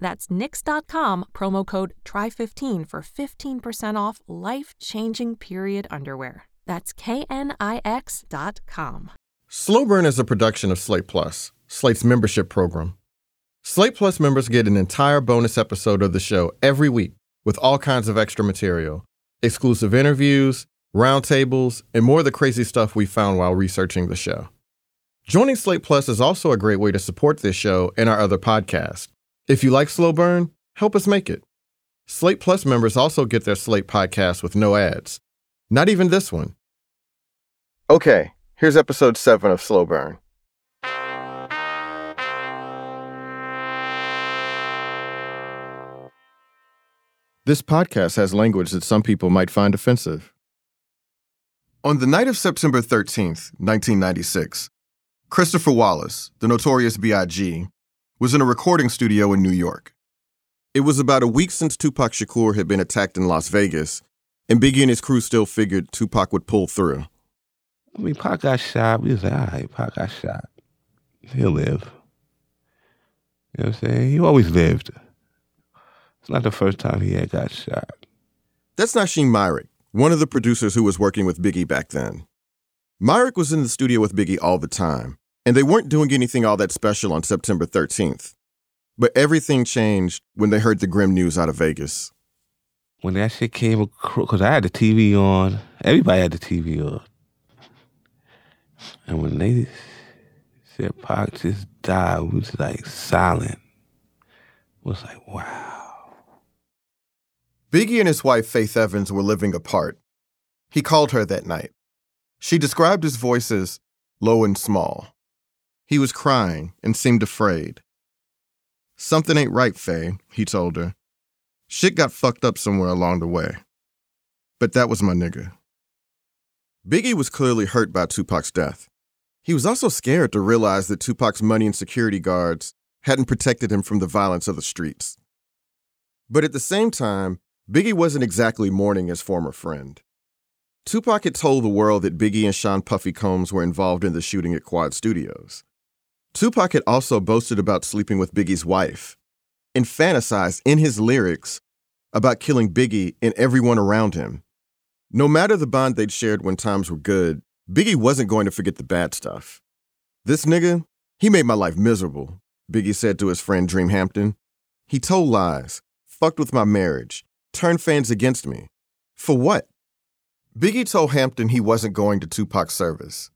That's knix.com, promo code TRY15 for 15% off life changing period underwear. That's knix.com. Slow Burn is a production of Slate Plus, Slate's membership program. Slate Plus members get an entire bonus episode of the show every week with all kinds of extra material, exclusive interviews, roundtables, and more of the crazy stuff we found while researching the show. Joining Slate Plus is also a great way to support this show and our other podcasts. If you like Slow Burn, help us make it. Slate Plus members also get their Slate podcast with no ads. Not even this one. Okay, here's episode 7 of Slow Burn. This podcast has language that some people might find offensive. On the night of September 13th, 1996, Christopher Wallace, the notorious B.I.G., was in a recording studio in New York. It was about a week since Tupac Shakur had been attacked in Las Vegas, and Biggie and his crew still figured Tupac would pull through. I mean, Pac got shot. We was like, all right, Pac got shot. He'll live. You know what I'm saying? He always lived. It's not the first time he had got shot. That's Nashiem Myrick, one of the producers who was working with Biggie back then. Myrick was in the studio with Biggie all the time, and they weren't doing anything all that special on September 13th. But everything changed when they heard the grim news out of Vegas. When that shit came across, because I had the TV on, everybody had the TV on. And when they said Pac just died, we was like silent. It was like, wow. Biggie and his wife, Faith Evans, were living apart. He called her that night. She described his voice as low and small. He was crying and seemed afraid. Something ain't right, Faye, he told her. Shit got fucked up somewhere along the way. But that was my nigga. Biggie was clearly hurt by Tupac's death. He was also scared to realize that Tupac's money and security guards hadn't protected him from the violence of the streets. But at the same time, Biggie wasn't exactly mourning his former friend. Tupac had told the world that Biggie and Sean Puffy Combs were involved in the shooting at Quad Studios. Tupac had also boasted about sleeping with Biggie's wife and fantasized in his lyrics about killing Biggie and everyone around him. No matter the bond they'd shared when times were good, Biggie wasn't going to forget the bad stuff. This nigga, he made my life miserable, Biggie said to his friend Dream Hampton. He told lies, fucked with my marriage, turned fans against me. For what? Biggie told Hampton he wasn't going to Tupac's service.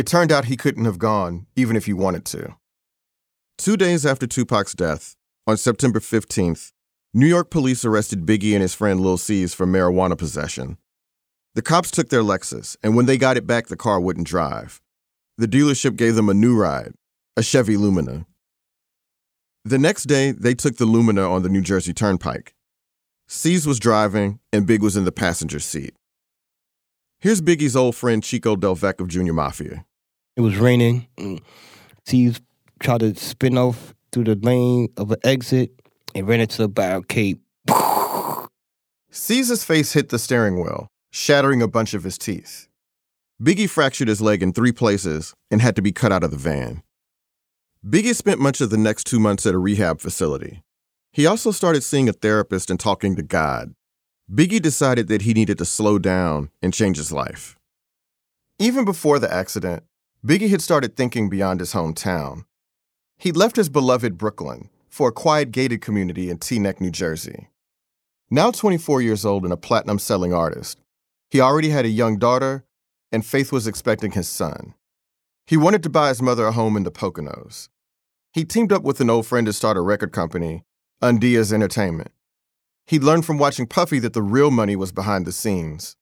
It turned out he couldn't have gone, even if he wanted to. Two days after Tupac's death, on September 15th, New York police arrested Biggie and his friend Lil Cease for marijuana possession. The cops took their Lexus, and when they got it back, the car wouldn't drive. The dealership gave them a new ride, a Chevy Lumina. The next day, they took the Lumina on the New Jersey Turnpike. Cease was driving, and Big was in the passenger seat. Here's Biggie's old friend Chico Del Vec of Junior Mafia. It was raining. Mm. Cease tried to spin off through the lane of an exit and ran into the barricade. Cease's face hit the steering wheel, shattering a bunch of his teeth. Biggie fractured his leg in three places and had to be cut out of the van. Biggie spent much of the next two months at a rehab facility. He also started seeing a therapist and talking to God. Biggie decided that he needed to slow down and change his life. Even before the accident, Biggie had started thinking beyond his hometown. He'd left his beloved Brooklyn for a quiet gated community in Teaneck, New Jersey. Now 24 years old and a platinum selling artist, He already had a young daughter, and Faith was expecting his son. He wanted to buy his mother a home in the Poconos. He teamed up with an old friend to start a record company, Undeas Entertainment. He'd learned from watching Puffy that the real money was behind the scenes.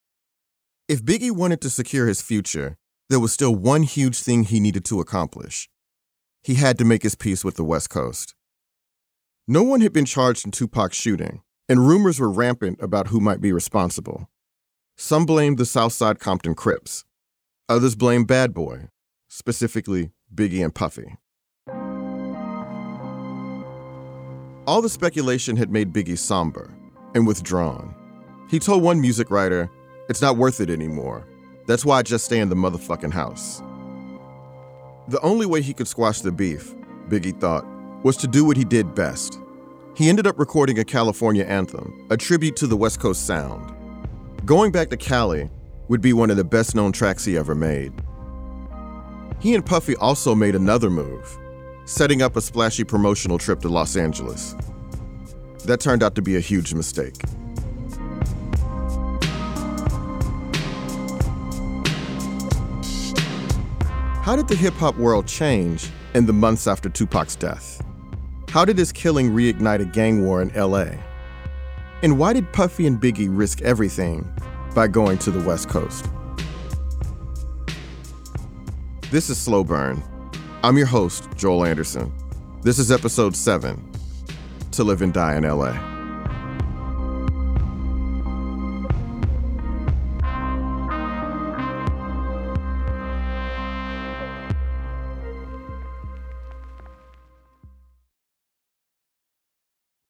If Biggie wanted to secure his future, there was still one huge thing he needed to accomplish. He had to make his peace with the West Coast. No one had been charged in Tupac's shooting, and rumors were rampant about who might be responsible. Some blamed the Southside Compton Crips. Others blamed Bad Boy, specifically Biggie and Puffy. All the speculation had made Biggie somber and withdrawn. He told one music writer, It's not worth it anymore. That's why I just stay in the motherfucking house. The only way he could squash the beef, Biggie thought, was to do what he did best. He ended up recording a California anthem, a tribute to the West Coast sound. Going Back to Cali would be one of the best known tracks he ever made. He and Puffy also made another move, setting up a splashy promotional trip to Los Angeles. That turned out to be a huge mistake. How did the hip hop world change in the months after Tupac's death? How did his killing reignite a gang war in LA? And why did Puffy and Biggie risk everything by going to the West Coast? This is Slow Burn. I'm your host, Joel Anderson. This is episode 7 To Live and Die in LA.